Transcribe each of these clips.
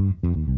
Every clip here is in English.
Mm-hmm.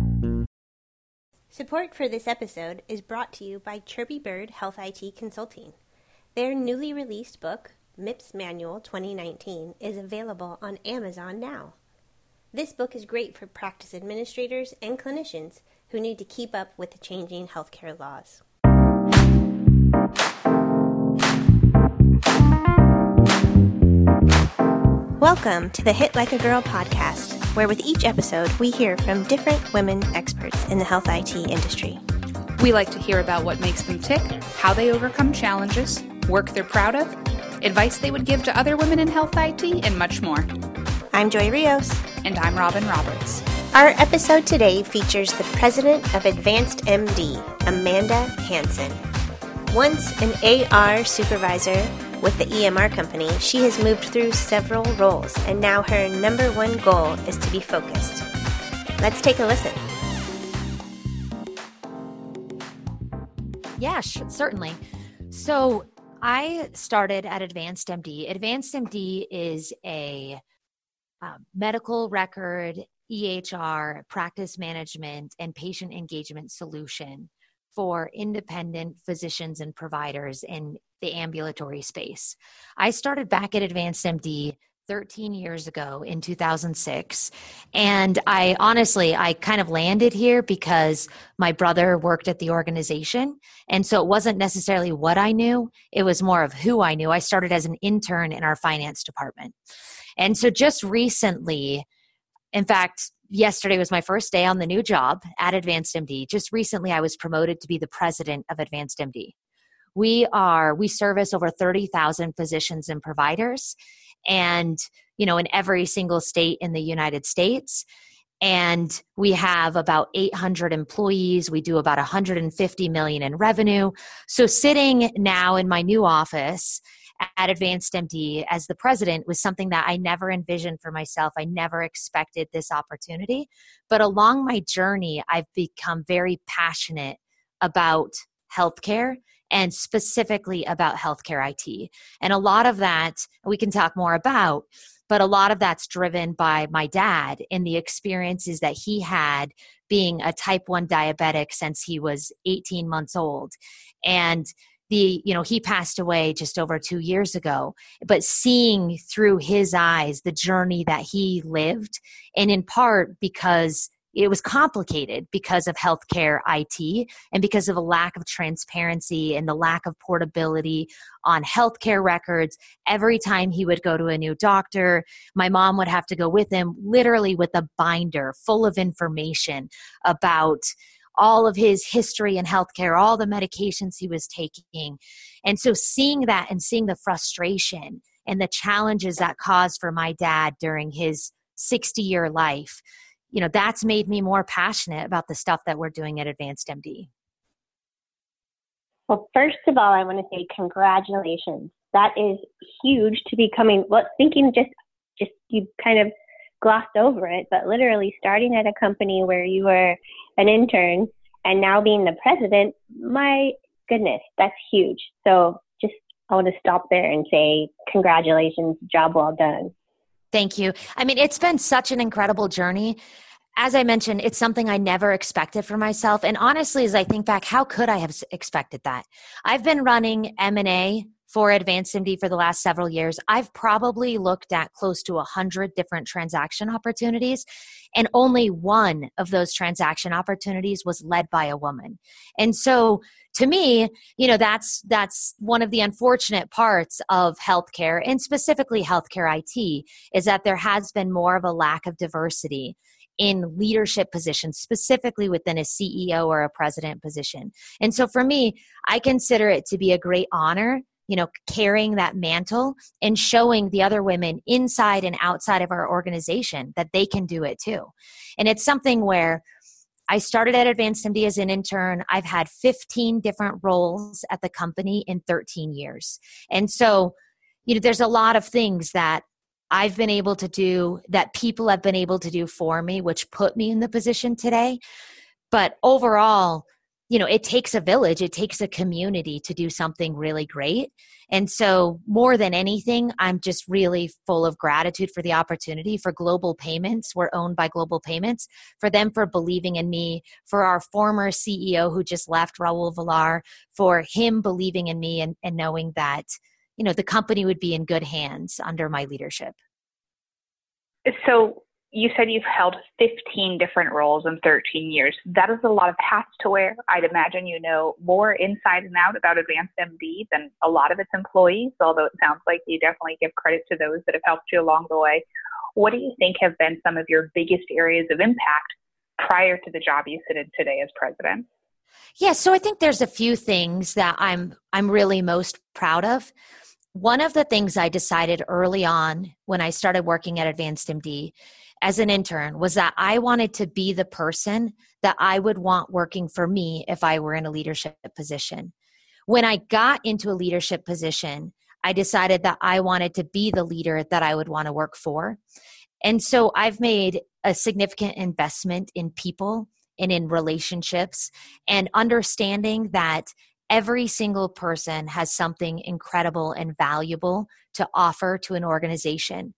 Support for this episode is brought to you by Chirpy Bird Health IT Consulting. Their newly released book, MIPS Manual 2019, is available on Amazon now. This book is great for practice administrators and clinicians who need to keep up with the changing healthcare laws. Welcome to the Hit Like a Girl podcast where with each episode we hear from different women experts in the health IT industry. We like to hear about what makes them tick, how they overcome challenges, work they're proud of, advice they would give to other women in health IT, and much more. I'm Joy Rios. And I'm Robin Roberts. Our episode today features the president of Advanced MD, Amanda Hanson. Once an AR supervisor with the EMR company, she has moved through several roles, and now her number one goal is to be focused. Let's take a listen. Yeah, certainly. So I started at Advanced MD. Advanced MD is a uh, medical record, EHR, practice management, and patient engagement solution for independent physicians and providers in the ambulatory space. I started back at Advanced MD 13 years ago in 2006 and i honestly i kind of landed here because my brother worked at the organization and so it wasn't necessarily what i knew it was more of who i knew i started as an intern in our finance department and so just recently in fact yesterday was my first day on the new job at Advanced MD. Just recently, I was promoted to be the president of Advanced MD. We are, we service over 30,000 physicians and providers, and, you know, in every single state in the United States. And we have about 800 employees. We do about 150 million in revenue. So, sitting now in my new office, at Advanced MD as the president was something that I never envisioned for myself. I never expected this opportunity. But along my journey, I've become very passionate about healthcare and specifically about healthcare IT. And a lot of that we can talk more about, but a lot of that's driven by my dad and the experiences that he had being a type 1 diabetic since he was 18 months old. And the you know he passed away just over two years ago but seeing through his eyes the journey that he lived and in part because it was complicated because of healthcare IT and because of a lack of transparency and the lack of portability on healthcare records. Every time he would go to a new doctor, my mom would have to go with him, literally with a binder full of information about all of his history in healthcare, all the medications he was taking. And so seeing that and seeing the frustration and the challenges that caused for my dad during his 60 year life, you know, that's made me more passionate about the stuff that we're doing at Advanced MD. Well, first of all, I want to say congratulations. That is huge to be coming. Well, thinking just, just you kind of glossed over it, but literally starting at a company where you were an intern and now being the president, my goodness, that's huge. So just I want to stop there and say congratulations, job well done. Thank you. I mean, it's been such an incredible journey. as I mentioned, it's something I never expected for myself. And honestly, as I think back, how could I have expected that? I've been running M&A for Advanced MD for the last several years. I've probably looked at close to 100 different transaction opportunities, and only one of those transaction opportunities was led by a woman. And so to me, you know, that's that's one of the unfortunate parts of healthcare and specifically healthcare IT is that there has been more of a lack of diversity in leadership positions, specifically within a CEO or a president position. And so for me, I consider it to be a great honor you know carrying that mantle and showing the other women inside and outside of our organization that they can do it too and it's something where I started at Advanced MD as an intern. I've had 15 different roles at the company in 13 years. And so, you know, there's a lot of things that I've been able to do that people have been able to do for me, which put me in the position today. But overall, you know, it takes a village, it takes a community to do something really great. And so, more than anything, I'm just really full of gratitude for the opportunity for Global Payments. We're owned by Global Payments, for them for believing in me, for our former CEO who just left, Raul Villar, for him believing in me and, and knowing that you know the company would be in good hands under my leadership so you said you've held 15 different roles in 13 years. That is a lot of hats to wear. I'd imagine you know more inside and out about advanced md than a lot of its employees although it sounds like you definitely give credit to those that have helped you along the way. What do you think have been some of your biggest areas of impact prior to the job you sit in today as president? Yeah so i think there's a few things that i'm i'm really most proud of. One of the things I decided early on when I started working at Advanced MD as an intern was that I wanted to be the person that I would want working for me if I were in a leadership position. When I got into a leadership position, I decided that I wanted to be the leader that I would want to work for. And so I've made a significant investment in people and in relationships and understanding that every single person has something incredible and valuable to offer to an organization.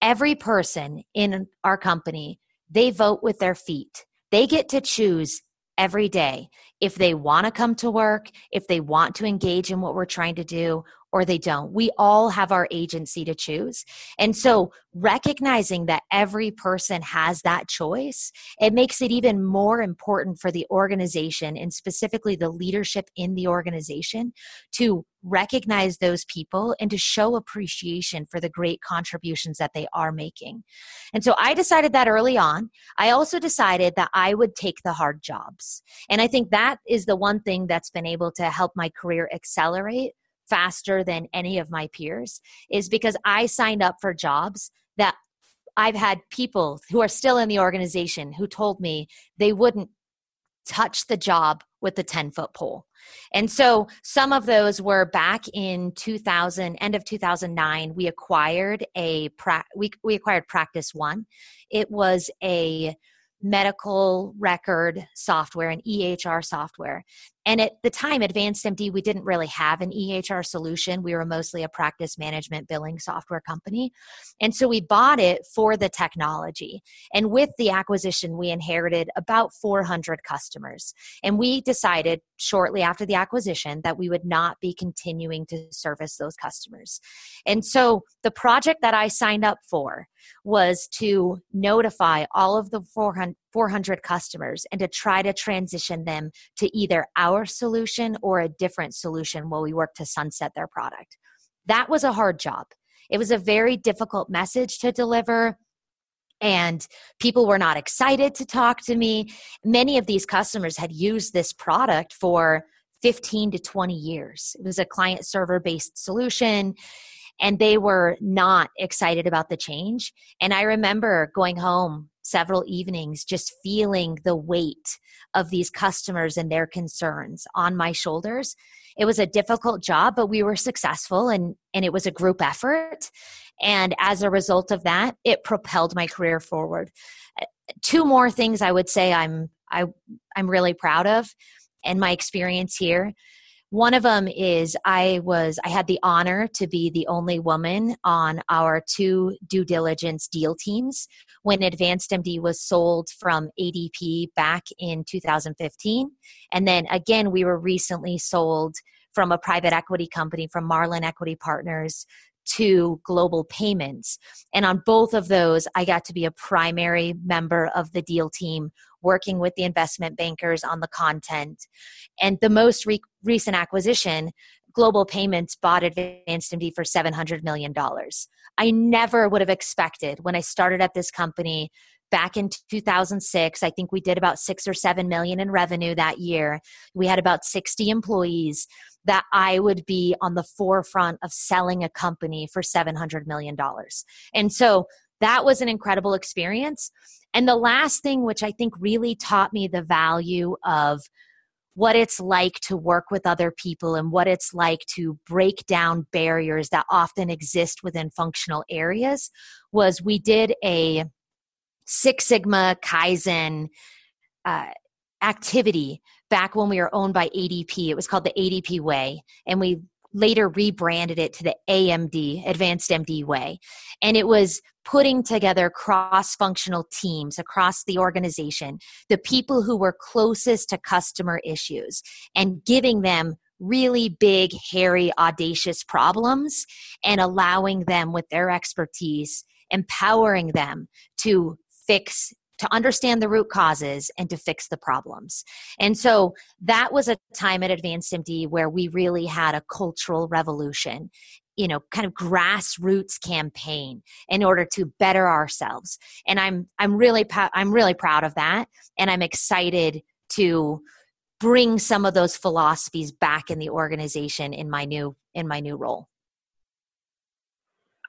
Every person in our company, they vote with their feet. They get to choose every day if they want to come to work, if they want to engage in what we're trying to do, or they don't. We all have our agency to choose. And so recognizing that every person has that choice, it makes it even more important for the organization and specifically the leadership in the organization to recognize those people and to show appreciation for the great contributions that they are making. And so I decided that early on. I also decided that I would take the hard jobs. And I think that is the one thing that's been able to help my career accelerate faster than any of my peers is because I signed up for jobs that I've had people who are still in the organization who told me they wouldn't touch the job with the 10 foot pole. And so some of those were back in 2000, end of 2009, we acquired a, we, we acquired Practice One. It was a medical record software and EHR software. And at the time, Advanced MD, we didn't really have an EHR solution. We were mostly a practice management billing software company. And so we bought it for the technology. And with the acquisition, we inherited about 400 customers. And we decided shortly after the acquisition that we would not be continuing to service those customers. And so the project that I signed up for was to notify all of the 400 400 customers and to try to transition them to either our solution or a different solution while we work to sunset their product. That was a hard job. It was a very difficult message to deliver and people were not excited to talk to me. Many of these customers had used this product for 15 to 20 years. It was a client server based solution and they were not excited about the change. And I remember going home several evenings just feeling the weight of these customers and their concerns on my shoulders. It was a difficult job, but we were successful and, and it was a group effort. And as a result of that, it propelled my career forward. Uh, two more things I would say I'm I, I'm really proud of and my experience here One of them is I was I had the honor to be the only woman on our two due diligence deal teams. When Advanced MD was sold from ADP back in 2015 and then again we were recently sold from a private equity company from Marlin Equity Partners to global payments. And on both of those, I got to be a primary member of the deal team, working with the investment bankers on the content. And the most re- recent acquisition, Global Payments bought Advanced MD for $700 million. I never would have expected when I started at this company back in 2006 i think we did about 6 or 7 million in revenue that year we had about 60 employees that I would be on the forefront of selling a company for $700 million. And so that was an incredible experience. And the last thing, which I think really taught me the value of what it's like to work with other people and what it's like to break down barriers that often exist within functional areas was we did a Six Sigma Kaizen uh, activity back when we were owned by ADP. It was called the ADP Way, and we later rebranded it to the AMD, Advanced MD Way. And it was putting together cross functional teams across the organization, the people who were closest to customer issues, and giving them really big, hairy, audacious problems and allowing them with their expertise, empowering them to fix to understand the root causes and to fix the problems. And so that was a time at Advanced MD where we really had a cultural revolution you know kind of grassroots campaign in order to better ourselves. And i'm i'm really i'm really proud of that. And i'm excited to bring some of those philosophies back in the organization in my new in my new role.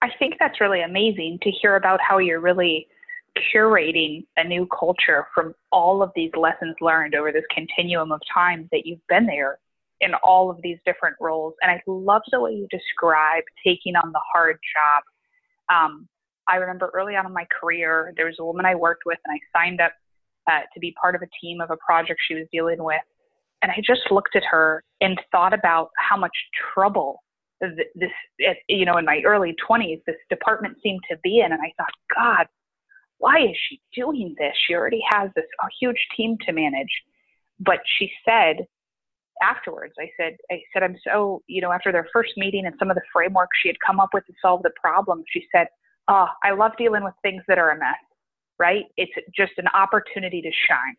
I think that's really amazing to hear about how you're really curating a new culture from all of these lessons learned over this continuum of time that you've been there in all of these different roles. And I love the way you describe taking on the hard job. Um, I remember early on in my career, there was a woman I worked with, and I signed up uh, to be part of a team of a project she was dealing with. And I just looked at her and thought about how much trouble this, you know, in my early 20s, this department seemed to be in. And I thought, God, why is she doing this? She already has this a huge team to manage. But she said afterwards, I said, I said, I'm so, you know, after their first meeting and some of the framework she had come up with to solve the problem, she said, Oh, I love dealing with things that are a mess, right? It's just an opportunity to shine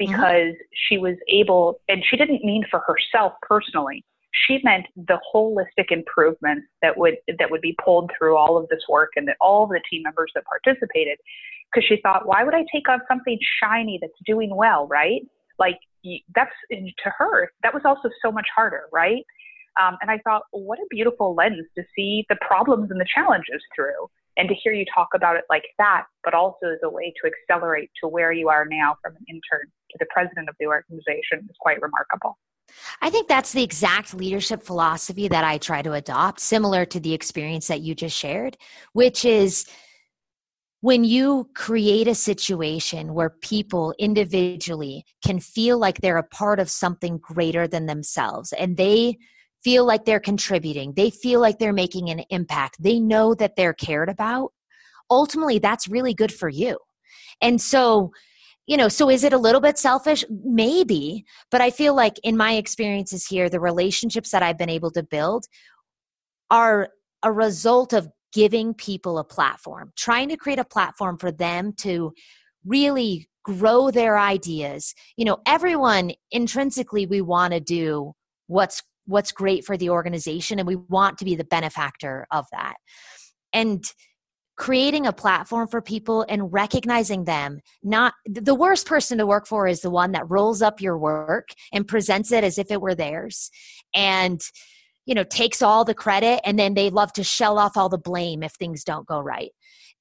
mm-hmm. because mm-hmm. she was able, and she didn't mean for herself personally she meant the holistic improvements that would that would be pulled through all of this work and that all of the team members that participated because she thought why would i take on something shiny that's doing well right? Like that's to her that was also so much harder right? Um, and i thought what a beautiful lens to see the problems and the challenges through and to hear you talk about it like that but also as a way to accelerate to where you are now from an intern to the president of the organization is quite remarkable I think that's the exact leadership philosophy that I try to adopt, similar to the experience that you just shared, which is when you create a situation where people individually can feel like they're a part of something greater than themselves and they feel like they're contributing, they feel like they're making an impact, they know that they're cared about, ultimately that's really good for you. And so, you know, so is it a little bit selfish? Maybe, but I feel like in my experiences here, the relationships that I've been able to build are a result of giving people a platform, trying to create a platform for them to really grow their ideas. You know, everyone intrinsically we want to do what's what's great for the organization and we want to be the benefactor of that. And creating a platform for people and recognizing them not the worst person to work for is the one that rolls up your work and presents it as if it were theirs and you know takes all the credit and then they love to shell off all the blame if things don't go right.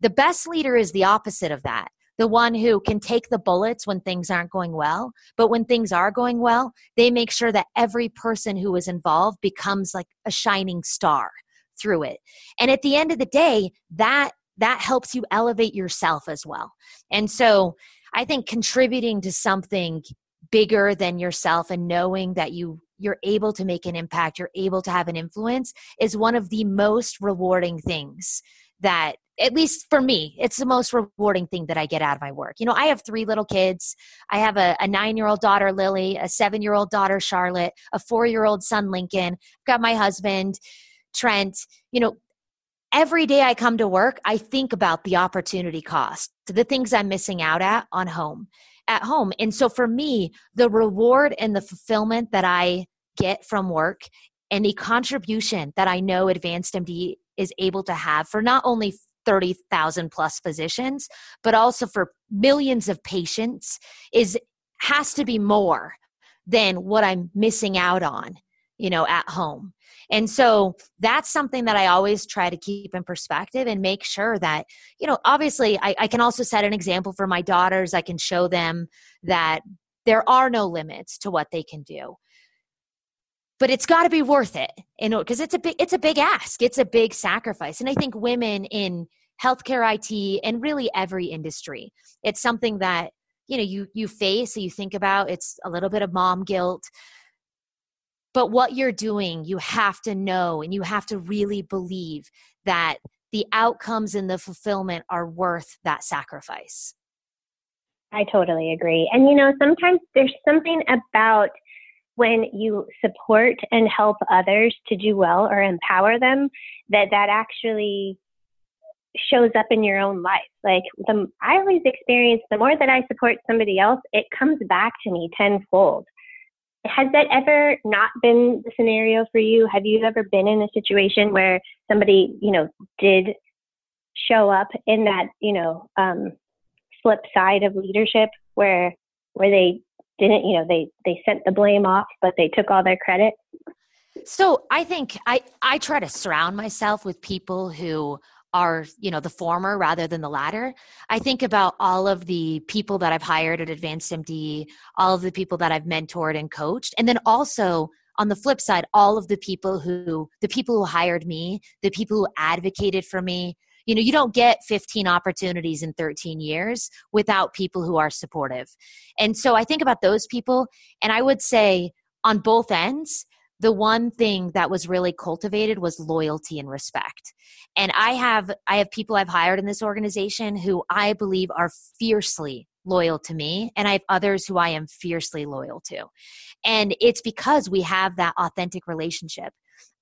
The best leader is the opposite of that the one who can take the bullets when things aren't going well but when things are going well they make sure that every person who is involved becomes like a shining star through it. And at the end of the day that that helps you elevate yourself as well. And so I think contributing to something bigger than yourself and knowing that you you're able to make an impact, you're able to have an influence is one of the most rewarding things that at least for me, it's the most rewarding thing that I get out of my work. You know, I have three little kids. I have a, a nine year old daughter, Lily, a seven year old daughter, Charlotte, a four year old son, Lincoln. I've got my husband, Trent. You know, every day I come to work, I think about the opportunity cost, the things I'm missing out at on home, at home. And so for me, the reward and the fulfillment that I get from work and the contribution that I know Advanced MD is able to have for not only 30,000 plus physicians, but also for millions of patients is has to be more than what I'm missing out on, you know, at home. And so that's something that I always try to keep in perspective and make sure that, you know, obviously I, I can also set an example for my daughters. I can show them that there are no limits to what they can do. But it's got to be worth it you know because it's a big it's a big ask. It's a big sacrifice. And i think women in healthcare it and really every industry it's something that you know you you face you think about. It's a little bit of mom guilt but what you're doing you have to know and you have to really believe that the outcomes and the fulfillment are worth that sacrifice. I totally agree. And you know sometimes there's something about when you support and help others to do well or empower them that that actually shows up in your own life. Like the i always experience the more that i support somebody else it comes back to me tenfold has that ever not been the scenario for you? Have you ever been in a situation where somebody you know did show up in that you know um, flip side of leadership where where they didn't you know they they sent the blame off but they took all their credit? So i think i i try to surround myself with people who are you know the former rather than the latter. I think about all of the people that i've hired at advanced md all of the people that i've mentored and coached and then also on the flip side all of the people who the people who hired me the people who advocated for me. You know you don't get 15 opportunities in 13 years without people who are supportive. And so i think about those people and i would say on both ends the one thing that was really cultivated was loyalty and respect. And i have i have people i've hired in this organization who i believe are fiercely loyal to me and i have others who i am fiercely loyal to. And it's because we have that authentic relationship.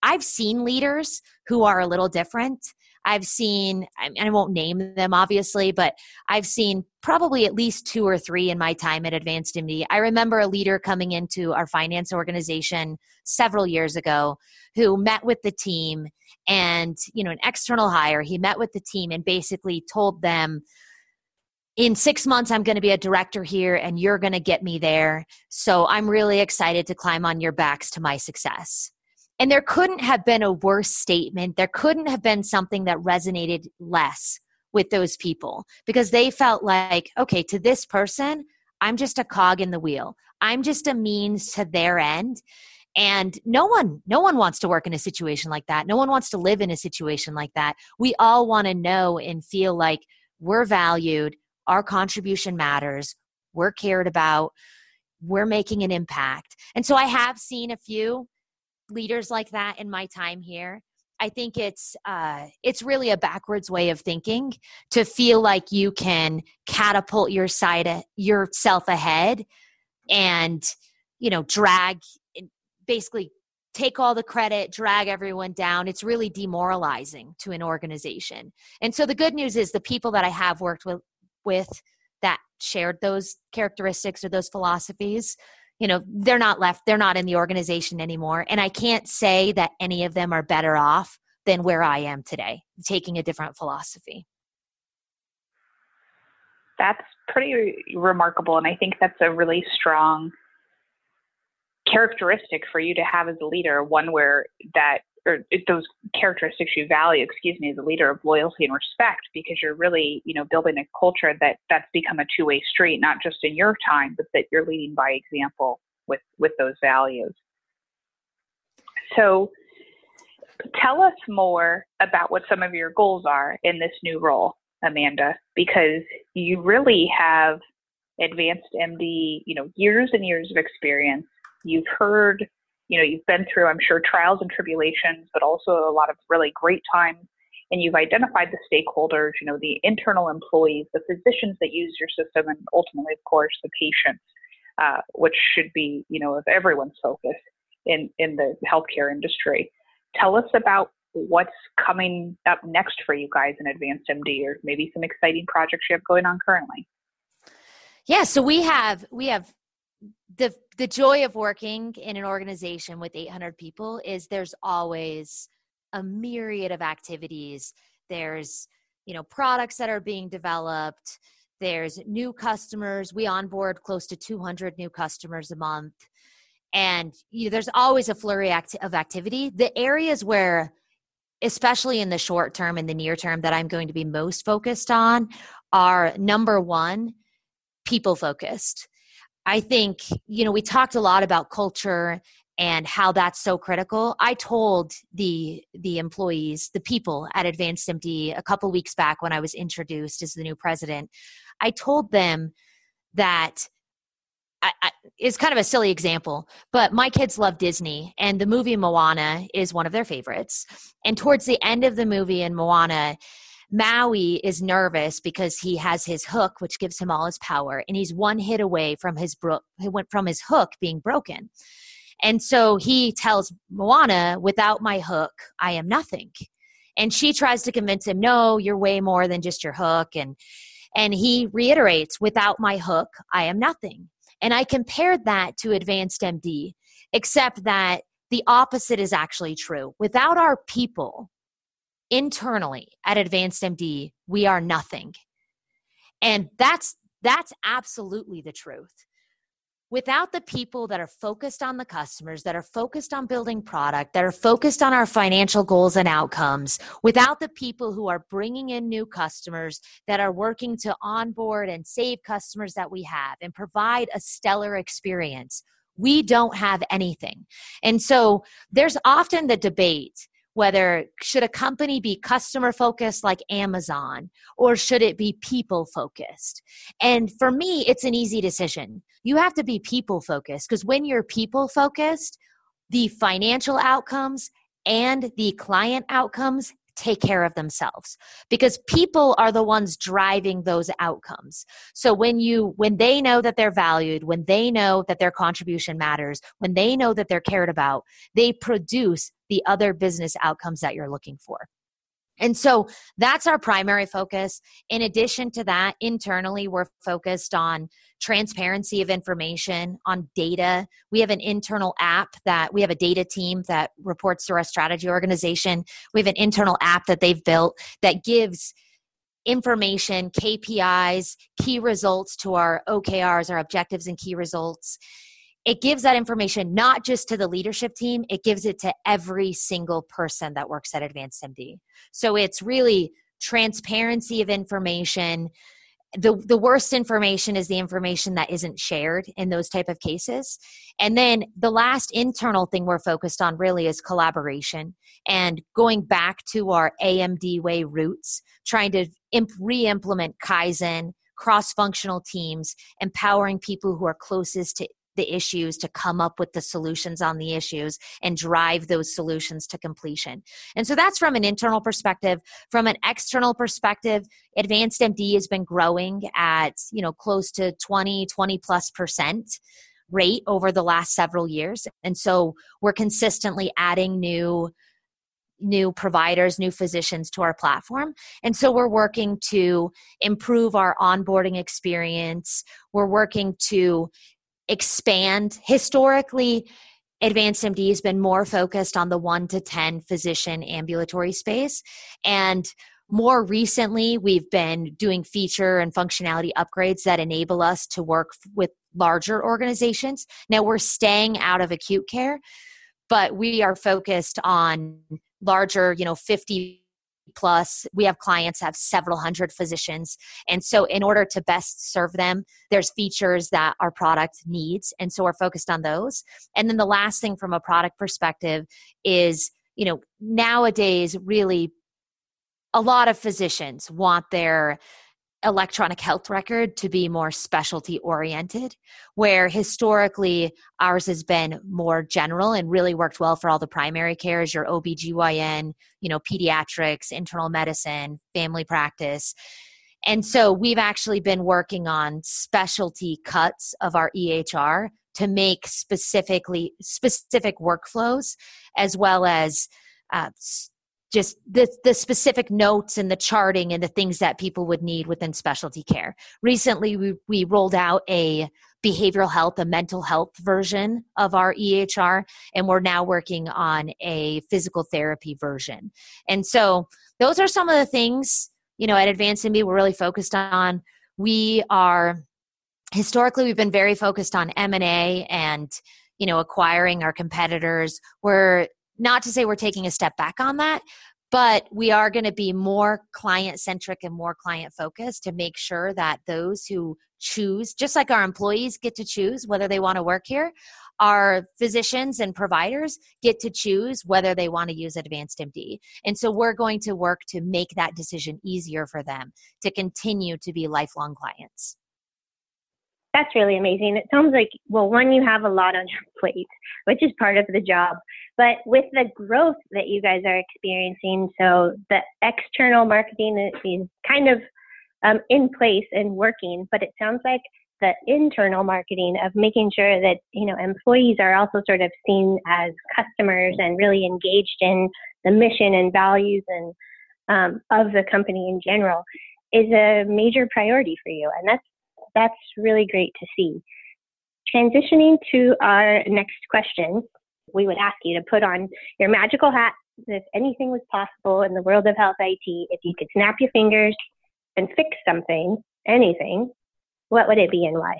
I've seen leaders who are a little different I've seen, I won't name them obviously, but I've seen probably at least two or three in my time at Advanced MD. I remember a leader coming into our finance organization several years ago who met with the team and, you know, an external hire. He met with the team and basically told them, in six months, I'm going to be a director here and you're going to get me there. So I'm really excited to climb on your backs to my success. And there couldn't have been a worse statement. There couldn't have been something that resonated less with those people because they felt like, okay, to this person, I'm just a cog in the wheel. I'm just a means to their end. And no one, no one wants to work in a situation like that. No one wants to live in a situation like that. We all want to know and feel like we're valued, our contribution matters, we're cared about, we're making an impact. And so I have seen a few leaders like that in my time here. I think it's uh, it's really a backwards way of thinking to feel like you can catapult your side yourself ahead and you know drag basically take all the credit drag everyone down it's really demoralizing to an organization and so the good news is the people that i have worked with with that shared those characteristics or those philosophies you know they're not left they're not in the organization anymore. And i can't say that any of them are better off than where i am today taking a different philosophy. That's pretty remarkable. And i think that's a really strong characteristic for you to have as a leader one where that or those characteristics you value, excuse me, as a leader of loyalty and respect, because you're really, you know, building a culture that that's become a two-way street, not just in your time, but that you're leading by example with with those values. So, tell us more about what some of your goals are in this new role, Amanda, because you really have advanced MD, you know, years and years of experience. You've heard you know, you've been through, I'm sure, trials and tribulations, but also a lot of really great times. And you've identified the stakeholders, you know, the internal employees, the physicians that use your system, and ultimately, of course, the patients, uh, which should be, you know, of everyone's focus in, in the healthcare industry. Tell us about what's coming up next for you guys in Advanced MD, or maybe some exciting projects you have going on currently. Yeah, so we have we have the the joy of working in an organization with 800 people is there's always a myriad of activities. There's you know products that are being developed. There's new customers. We onboard close to 200 new customers a month. And you know, there's always a flurry act- of activity. The areas where especially in the short term and the near term that i'm going to be most focused on are number one people focused I think, you know, we talked a lot about culture and how that's so critical. I told the the employees, the people at Advanced MD a couple weeks back when I was introduced as the new president, I told them that I, I, it's kind of a silly example, but my kids love Disney, and the movie Moana is one of their favorites. And towards the end of the movie in Moana, Maui is nervous because he has his hook, which gives him all his power, and he's one hit away from his bro- he went from his hook being broken. And so he tells Moana, "Without my hook, I am nothing." And she tries to convince him, "No, you're way more than just your hook." And and he reiterates, "Without my hook, I am nothing." And I compared that to Advanced MD, except that the opposite is actually true. Without our people, internally at advanced md we are nothing. And that's that's absolutely the truth. Without the people that are focused on the customers that are focused on building product that are focused on our financial goals and outcomes without the people who are bringing in new customers that are working to onboard and save customers that we have and provide a stellar experience we don't have anything. And so there's often the debate whether should a company be customer focused like Amazon or should it be people focused? And for me, it's an easy decision. You have to be people focused because when you're people focused, the financial outcomes and the client outcomes take care of themselves because people are the ones driving those outcomes so when you when they know that they're valued when they know that their contribution matters when they know that they're cared about they produce the other business outcomes that you're looking for and so that's our primary focus. In addition to that, internally, we're focused on transparency of information, on data. We have an internal app that we have a data team that reports to our strategy organization. We have an internal app that they've built that gives information, KPIs, key results to our OKRs, our objectives and key results it gives that information not just to the leadership team, it gives it to every single person that works at Advanced MD. So it's really transparency of information. The, the worst information is the information that isn't shared in those type of cases and then the last internal thing we're focused on really is collaboration and going back to our amd way roots trying to imp- re-implement kaizen cross-functional teams empowering people who are closest to the issues to come up with the solutions on the issues and drive those solutions to completion. And so that's from an internal perspective. From an external perspective, Advanced MD has been growing at, you know, close to 20, 20 plus percent rate over the last several years. And so we're consistently adding new new providers, new physicians to our platform. And so we're working to improve our onboarding experience. We're working to expand. Historically, Advanced MD has been more focused on the one to 10 physician ambulatory space. And more recently, we've been doing feature and functionality upgrades that enable us to work with larger organizations. Now we're staying out of acute care, but we are focused on larger, you know, 50 plus we have clients have several hundred physicians. And so in order to best serve them there's features that our product needs. And so we're focused on those. And then the last thing from a product perspective is you know nowadays really a lot of physicians want their electronic health record to be more specialty oriented where historically ours has been more general and really worked well for all the primary cares your OBGYN, you know, pediatrics, internal medicine, family practice. And so we've actually been working on specialty cuts of our EHR to make specifically specific workflows as well as uh, just the, the specific notes and the charting and the things that people would need within specialty care. Recently, we, we rolled out a behavioral health, a mental health version of our EHR, and we're now working on a physical therapy version. And so, those are some of the things, you know, at Advanced MD we're really focused on. We are historically we've been very focused on M&A and you know acquiring our competitors. We're not to say we're taking a step back on that, but we are going to be more client centric and more client focused to make sure that those who choose, just like our employees get to choose whether they want to work here, our physicians and providers get to choose whether they want to use Advanced MD. And so we're going to work to make that decision easier for them to continue to be lifelong clients. That's really amazing. It sounds like, well, one, you have a lot on your plate, which is part of the job. But with the growth that you guys are experiencing, so the external marketing is kind of um, in place and working, but it sounds like the internal marketing of making sure that you know employees are also sort of seen as customers and really engaged in the mission and values and um, of the company in general is a major priority for you, and that's that's really great to see. Transitioning to our next question, we would ask you to put on your magical hat if anything was possible in the world of health IT, if you could snap your fingers and fix something, anything, what would it be and why?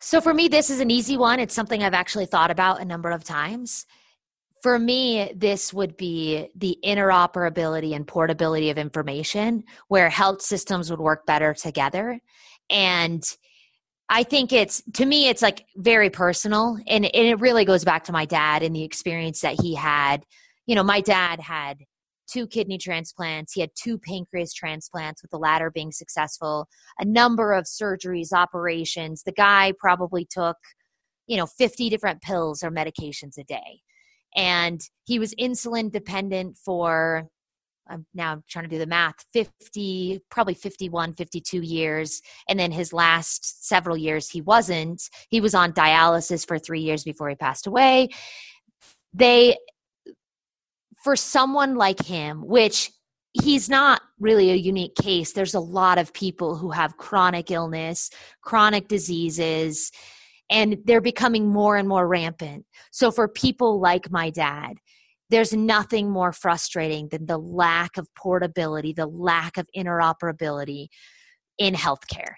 So for me, this is an easy one. It's something I've actually thought about a number of times. For me, this would be the interoperability and portability of information where health systems would work better together. And I think it's to me it's like very personal and, and it really goes back to my dad and the experience that he had. You know, my dad had two kidney transplants, he had two pancreas transplants with the latter being successful, a number of surgeries, operations. The guy probably took, you know, 50 different pills or medications a day. And he was insulin dependent for I'm now trying to do the math 50 probably 51 52 years. And then his last several years he wasn't. He was on dialysis for 3 years before he passed away. They for someone like him which he's not really a unique case there's a lot of people who have chronic illness chronic diseases and they're becoming more and more rampant so for people like my dad there's nothing more frustrating than the lack of portability, the lack of interoperability in healthcare.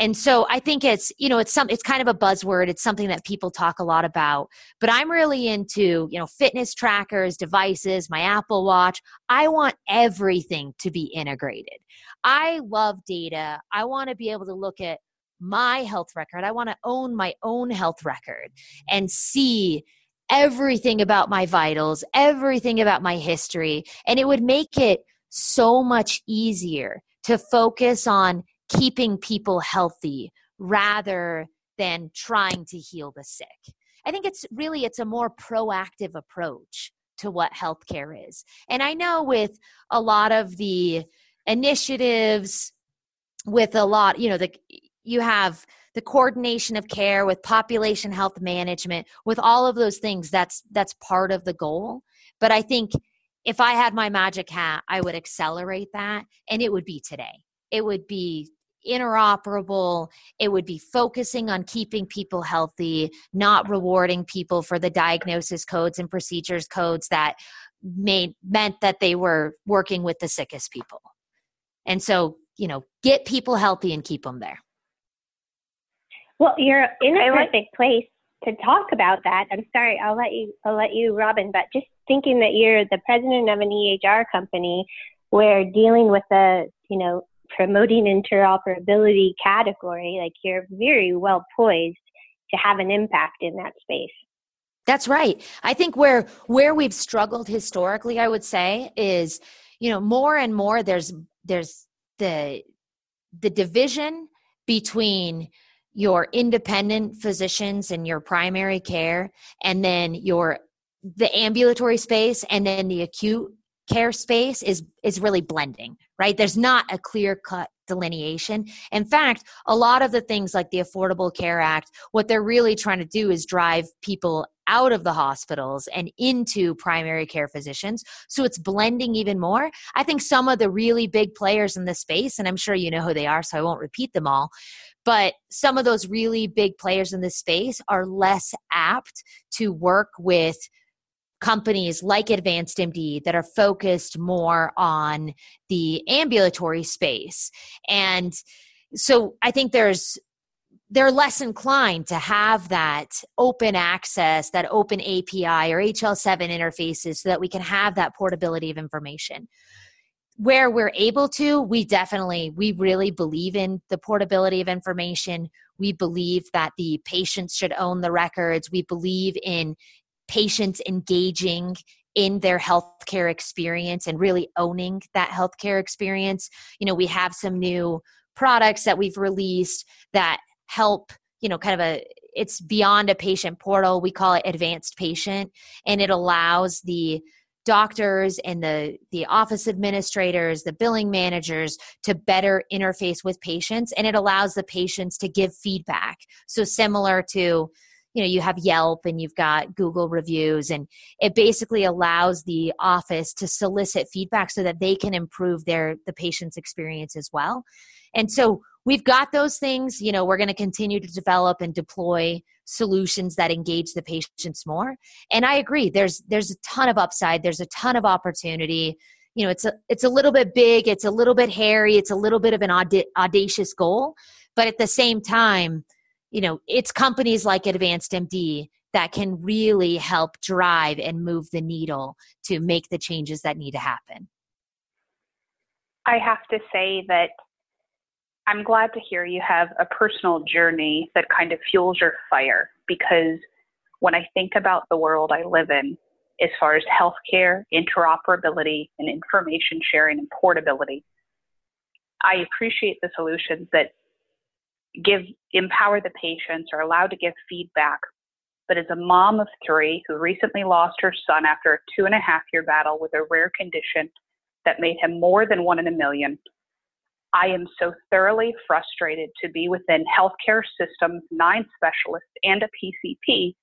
And so I think it's, you know, it's some it's kind of a buzzword. It's something that people talk a lot about. But I'm really into, you know, fitness trackers, devices, my Apple Watch. I want everything to be integrated. I love data. I want to be able to look at my health record. I want to own my own health record and see everything about my vitals, everything about my history, and it would make it so much easier to focus on keeping people healthy rather than trying to heal the sick. I think it's really it's a more proactive approach to what healthcare is. And I know with a lot of the initiatives with a lot, you know, the you have the coordination of care with population health management with all of those things that's that's part of the goal. But i think if i had my magic hat i would accelerate that and it would be today. It would be interoperable. It would be focusing on keeping people healthy not rewarding people for the diagnosis codes and procedures codes that made meant that they were working with the sickest people. And so you know get people healthy and keep them there well, you're in a perfect place to talk about that. I'm sorry, I'll let you I'll let you, Robin, but just thinking that you're the president of an EHR company where dealing with the, you know, promoting interoperability category, like you're very well poised to have an impact in that space. That's right. I think where where we've struggled historically, I would say, is you know more and more there's there's the the division between your independent physicians and your primary care and then your the ambulatory space and then the acute care space is is really blending right? There's not a clear cut delineation. In fact a lot of the things like the affordable care act what they're really trying to do is drive people out of the hospitals and into primary care physicians so it's blending even more. I think some of the really big players in this space and i'm sure you know who they are so i won't repeat them all but some of those really big players in this space are less apt to work with companies like Advanced MD that are focused more on the ambulatory space. And so I think there's they're less inclined to have that open access, that open API or HL7 interfaces so that we can have that portability of information. Where we're able to, we definitely, we really believe in the portability of information. We believe that the patients should own the records. We believe in patients engaging in their healthcare experience and really owning that healthcare experience. You know, we have some new products that we've released that help, you know, kind of a it's beyond a patient portal. We call it advanced patient and it allows the doctors and the the office administrators the billing managers to better interface with patients and it allows the patients to give feedback. So similar to you know you have yelp and you've got google reviews and it basically allows the office to solicit feedback so that they can improve their the patient's experience as well. And so we've got those things. You know we're going to continue to develop and deploy solutions that engage the patients more. And i agree there's there's a ton of upside there's a ton of opportunity. You know it's a it's a little bit big it's a little bit hairy it's a little bit of an aud- audacious goal. But at the same time you know it's companies like advanced md that can really help drive and move the needle to make the changes that need to happen. I have to say that i'm glad to hear you have a personal journey that kind of fuels your fire because when i think about the world i live in as far as healthcare interoperability and information sharing and portability i appreciate the solutions that give empower the patients are allowed to give feedback. But as a mom of three who recently lost her son after a two and a half year battle with a rare condition that made him more than one in a million, I am so thoroughly frustrated to be within healthcare systems, nine specialists, and a PCP,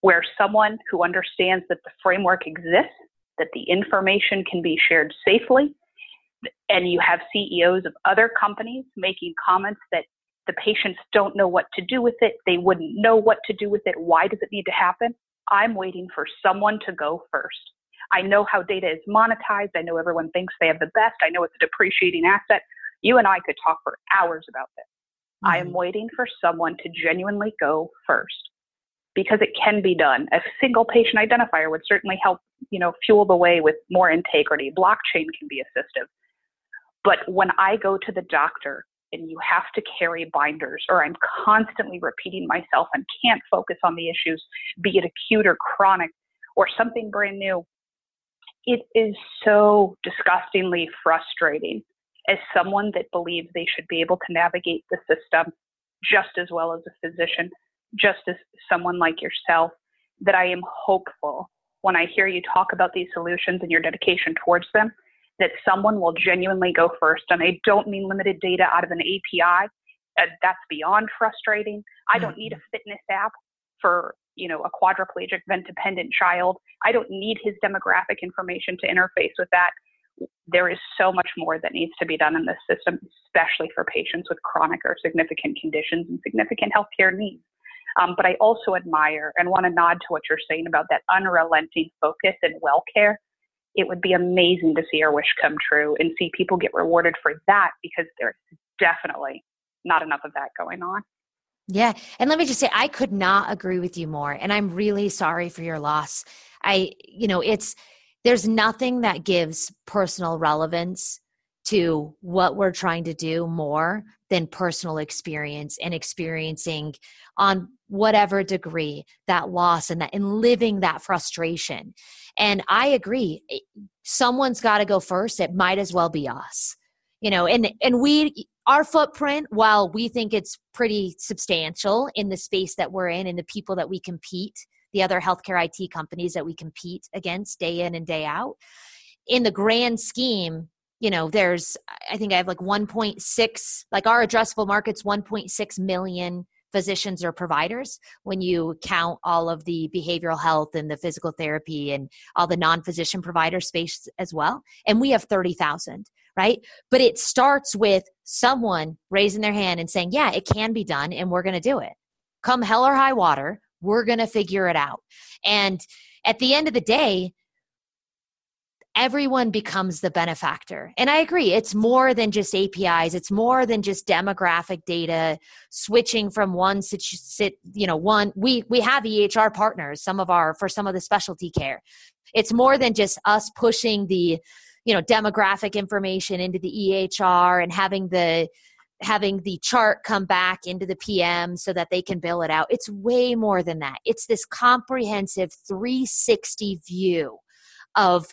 where someone who understands that the framework exists, that the information can be shared safely, and you have CEOs of other companies making comments that the patients don't know what to do with it. They wouldn't know what to do with it. Why does it need to happen? I'm waiting for someone to go first. I know how data is monetized. I know everyone thinks they have the best. I know it's a depreciating asset. You and I could talk for hours about this. Mm-hmm. I am mm-hmm. waiting for someone to genuinely go first because it can be done. A single patient identifier would certainly help, you know, fuel the way with more integrity. Blockchain can be assistive. But when I go to the doctor and you have to carry binders, or I'm constantly repeating myself and can't focus on the issues, be it acute or chronic or something brand new. It is so disgustingly frustrating as someone that believes they should be able to navigate the system just as well as a physician, just as someone like yourself, that I am hopeful when I hear you talk about these solutions and your dedication towards them that someone will genuinely go first. And I don't mean limited data out of an API. Uh, that's beyond frustrating. I don't need a mm-hmm. fitness app for you know a quadriplegic vent dependent child. I don't need his demographic information to interface with that. There is so much more that needs to be done in this system, especially for patients with chronic or significant conditions and significant healthcare needs. Um, but I also admire and want to nod to what you're saying about that unrelenting focus in well care it would be amazing to see our wish come true and see people get rewarded for that because there's definitely not enough of that going on. Yeah. And let me just say, I could not agree with you more. And I'm really sorry for your loss. I, you know, it's, there's nothing that gives personal relevance to what we're trying to do more than personal experience and experiencing on whatever degree that loss and that and living that frustration. And i agree eh, someone's got to go first. It might as well be us you know and and we our footprint, while we think it's pretty substantial in the space that we're in and the people that we compete, the other healthcare IT companies that we compete against day in and day out, in the grand scheme, you know, there's, I think I have like 1.6, like our addressable market's 1.6 million physicians or providers. When you count all of the behavioral health and the physical therapy and all the non-physician provider space as well and we have 30,000 right? But it starts with someone raising their hand and saying yeah it can be done and we're going to do it. Come hell or high water we're going to figure it out and at the end of the day everyone becomes the benefactor. And I agree, it's more than just APIs, it's more than just demographic data switching from one sit, you know, one we we have EHR partners, some of our for some of the specialty care. It's more than just us pushing the you know demographic information into the EHR and having the having the chart come back into the PM so that they can bill it out. It's way more than that. It's this comprehensive 360 view of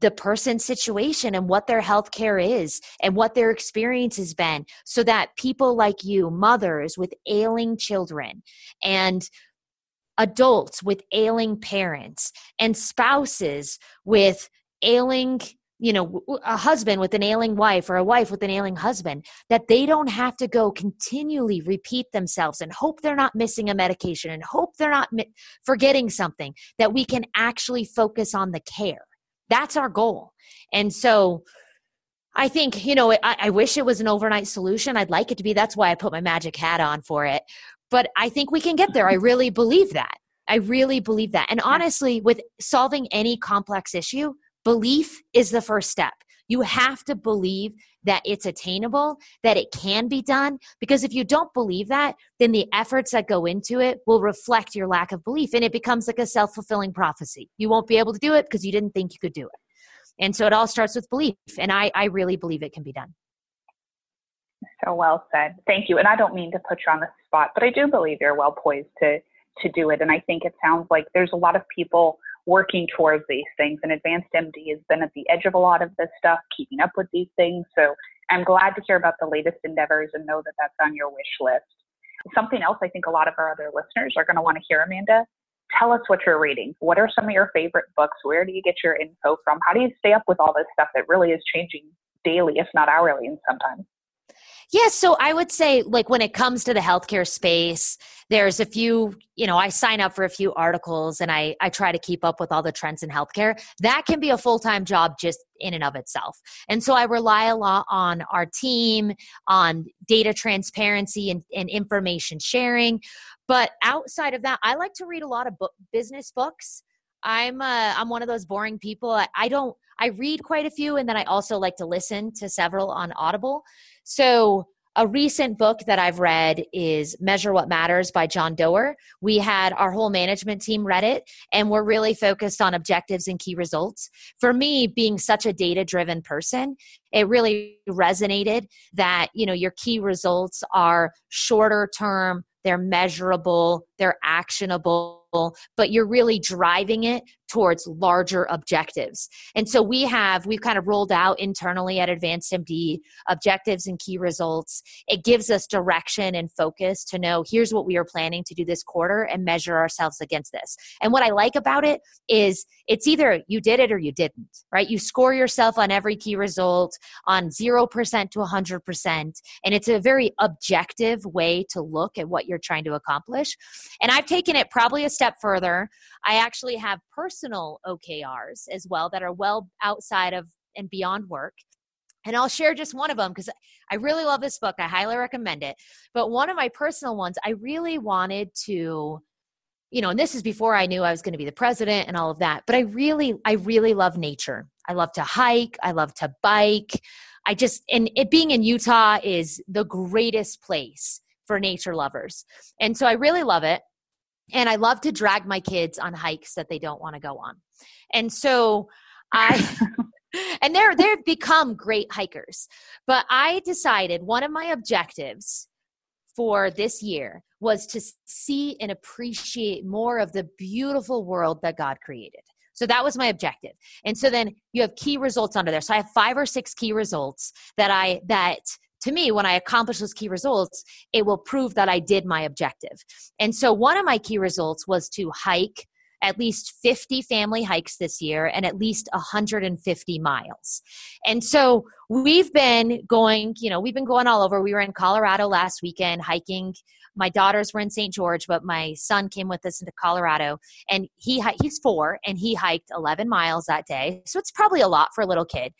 the person's situation and what their health care is and what their experience has been so that people like you mothers with ailing children and adults with ailing parents and spouses with ailing you know a husband with an ailing wife or a wife with an ailing husband that they don't have to go continually repeat themselves and hope they're not missing a medication and hope they're not mi- forgetting something that we can actually focus on the care that's our goal. And so I think, you know, I, I, wish it was an overnight solution. I'd like it to be. That's why I put my magic hat on for it. But I think we can get there. I really believe that. I really believe that. And honestly, with solving any complex issue, belief is the first step. You have to believe that it's attainable, that it can be done. Because if you don't believe that, then the efforts that go into it will reflect your lack of belief. And it becomes like a self fulfilling prophecy. You won't be able to do it because you didn't think you could do it. And so it all starts with belief. And I, I really believe it can be done. So well said. Thank you. And I don't mean to put you on the spot, but I do believe you're well poised to to do it. And I think it sounds like there's a lot of people working towards these things. And Advanced MD has been at the edge of a lot of this stuff, keeping up with these things. So I'm glad to hear about the latest endeavors and know that that's on your wish list. Something else I think a lot of our other listeners are going to want to hear, Amanda. Tell us what you're reading. What are some of your favorite books? Where do you get your info from? How do you stay up with all this stuff that really is changing daily, if not hourly, and sometimes? Yeah, so I would say, like, when it comes to the healthcare space, there's a few, you know, I sign up for a few articles and I, I try to keep up with all the trends in healthcare. That can be a full time job just in and of itself. And so I rely a lot on our team, on data transparency and, and information sharing. But outside of that, I like to read a lot of book, business books. I'm uh, I'm one of those boring people. I, I don't I read quite a few, and then I also like to listen to several on Audible. So, a recent book that I've read is Measure What Matters by John Doerr. We had our whole management team read it, and we're really focused on objectives and key results. For me, being such a data driven person, it really resonated that you know your key results are shorter term they're measurable they're actionable but you're really driving it towards larger objectives. And so we have, we've kind of rolled out internally at Advanced MD objectives and key results. It gives us direction and focus to know here's what we are planning to do this quarter and measure ourselves against this. And what I like about it is it's either you did it or you didn't, right? You score yourself on every key result on 0% to 100%. And it's a very objective way to look at what you're trying to accomplish. And I've taken it probably a step further. I actually have personal OKRs as well that are well outside of and beyond work. And I'll share just one of them because I really love this book. I highly recommend it. But one of my personal ones, I really wanted to, you know, and this is before I knew I was going to be the president and all of that. But I really, I really love nature. I love to hike. I love to bike. I just, and it being in Utah is the greatest place for nature lovers. And so I really love it and I love to drag my kids on hikes that they don't want to go on. And so I and they're they've become great hikers. But I decided one of my objectives for this year was to see and appreciate more of the beautiful world that God created. So that was my objective. And so then you have key results under there. So I have five or six key results that I that to me, when I accomplish those key results, it will prove that I did my objective. And so one of my key results was to hike at least 50 family hikes this year and at least 150 miles. And so we've been going, you know, we've been going all over. We were in Colorado last weekend hiking. My daughters were in St. George, but my son came with us into Colorado and he he's 4 and he hiked 11 miles that day. So it's probably a lot for a little kid.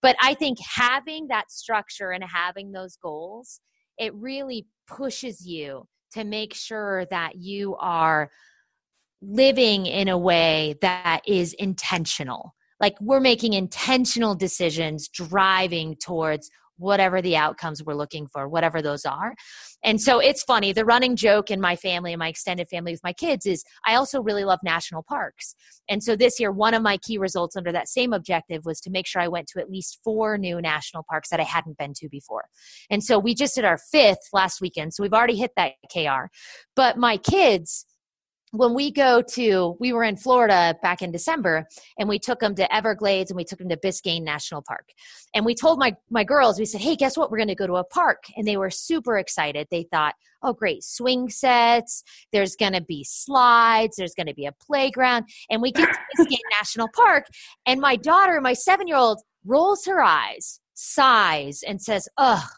But I think having that structure and having those goals, it really pushes you to make sure that you are living in a way that is intentional. Like we're making intentional decisions driving towards whatever the outcomes we're looking for, whatever those are. And so it's funny. The running joke in my family and my extended family with my kids is I also really love national parks. And so this year, one of my key results under that same objective was to make sure I went to at least four new national parks that I hadn't been to before. And so we just did our fifth last weekend. So we've already hit that KR. But my kids, when we go to we were in florida back in december and we took them to everglades and we took them to biscayne national park. And we told my my girls we said hey guess what? We're going to go to a park. And they were super excited. They thought oh great swing sets there's going to be slides there's going to be a playground. And we get to biscayne national park and my daughter my seven year old rolls her eyes sighs and says ugh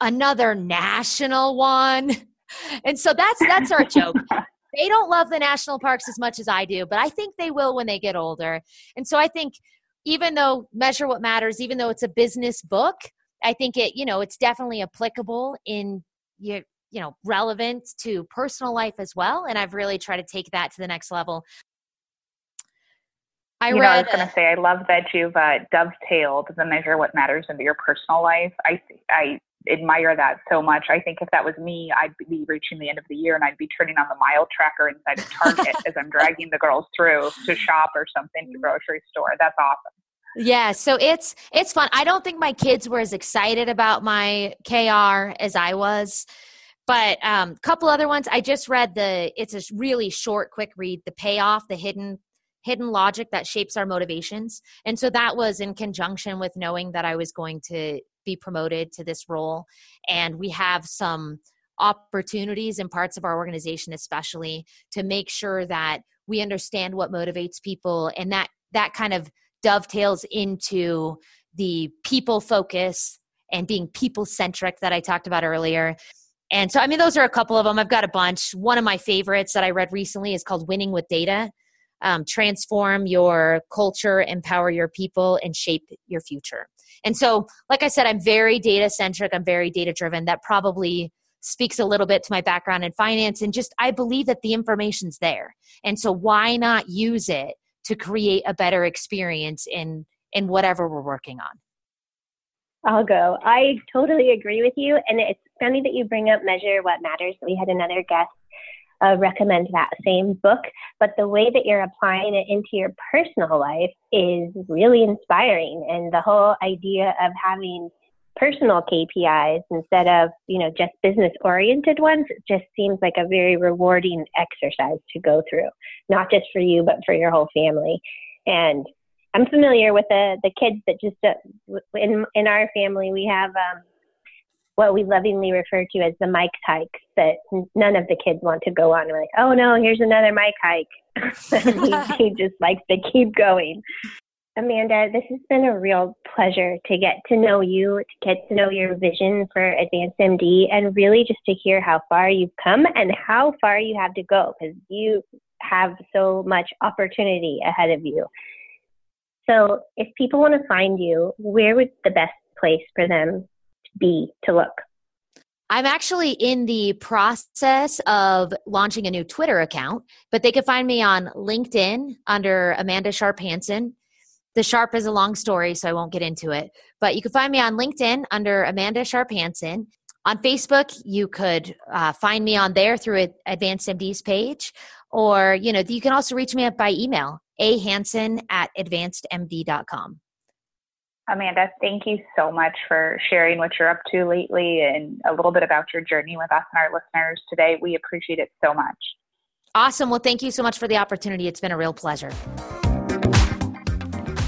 another national one. And so that's that's our joke they don't love the national parks as much as I do, but I think they will when they get older. And so I think even though Measure What Matters, even though it's a business book, I think it, you know, it's definitely applicable in your you know relevant to personal life as well and i've really tried to take that to the next level I you read. Know, I was going to say, I love that you've uh, dovetailed the measure what matters into your personal life. I I admire that so much. I think if that was me, I'd be reaching the end of the year and I'd be turning on the mile tracker inside of Target as I'm dragging the girls through to shop or something to the grocery store. That's awesome. Yeah, so it's it's fun. I don't think my kids were as excited about my KR as I was. But a um, couple other ones. I just read the. It's a really short, quick read. The payoff, the hidden hidden logic that shapes our motivations. And so that was in conjunction with knowing that I was going to be promoted to this role. And we have some opportunities in parts of our organization, especially to make sure that we understand what motivates people and that that kind of dovetails into the people focus and being people centric that I talked about earlier. And so, I mean, those are a couple of them. I've got a bunch. One of my favorites that I read recently is called Winning with Data um, transform your culture, empower your people, and shape your future. And so, like I said, I'm very data centric, I'm very data driven. That probably speaks a little bit to my background in finance. And just, I believe that the information's there. And so, why not use it to create a better experience in, in whatever we're working on? I'll go. I totally agree with you. And it's funny that you bring up Measure What Matters. We had another guest uh, recommend that same book, but the way that you're applying it into your personal life is really inspiring. And the whole idea of having personal KPIs instead of, you know, just business oriented ones just seems like a very rewarding exercise to go through, not just for you, but for your whole family. And I'm familiar with the, the kids that just, uh, in, in our family, we have, um, what we lovingly refer to as the Mike hikes that none of the kids want to go on. We're like, oh no, here's another Mike hike. he, he just likes to keep going. Amanda, this has been a real pleasure to get to know you, to get to know your vision for Advanced MD, and really just to hear how far you've come and how far you have to go because you have so much opportunity ahead of you. So, if people want to find you, where would the best place for them be to look? I'm actually in the process of launching a new Twitter account, but they can find me on LinkedIn under Amanda Sharp Hansen. The Sharp is a long story, so I won't get into it. But you can find me on LinkedIn under Amanda Sharp Hansen. On Facebook, you could uh, find me on there through Advanced MD's page, or you know you can also reach me up by email, a hansen at advancedmd.com. Amanda, thank you so much for sharing what you're up to lately and a little bit about your journey with us and our listeners today. We appreciate it so much. Awesome. Well, thank you so much for the opportunity. It's been a real pleasure.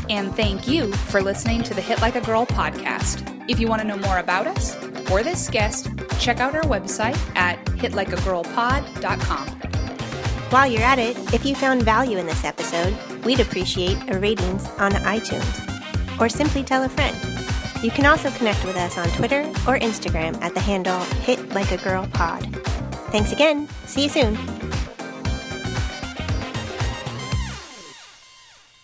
And thank you for listening to the Hit Like a Girl podcast. If you want to know more about us, or this guest, check out our website at hitlikeagirlpod.com. While you're at it, if you found value in this episode, we'd appreciate a ratings on iTunes. Or simply tell a friend. You can also connect with us on Twitter or Instagram at the handle Hit Like a Girl Pod. Thanks again. See you soon.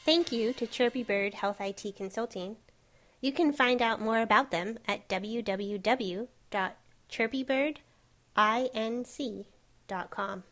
Thank you to Chirpy Bird Health IT Consulting. You can find out more about them at www.chirpybirdinc.com.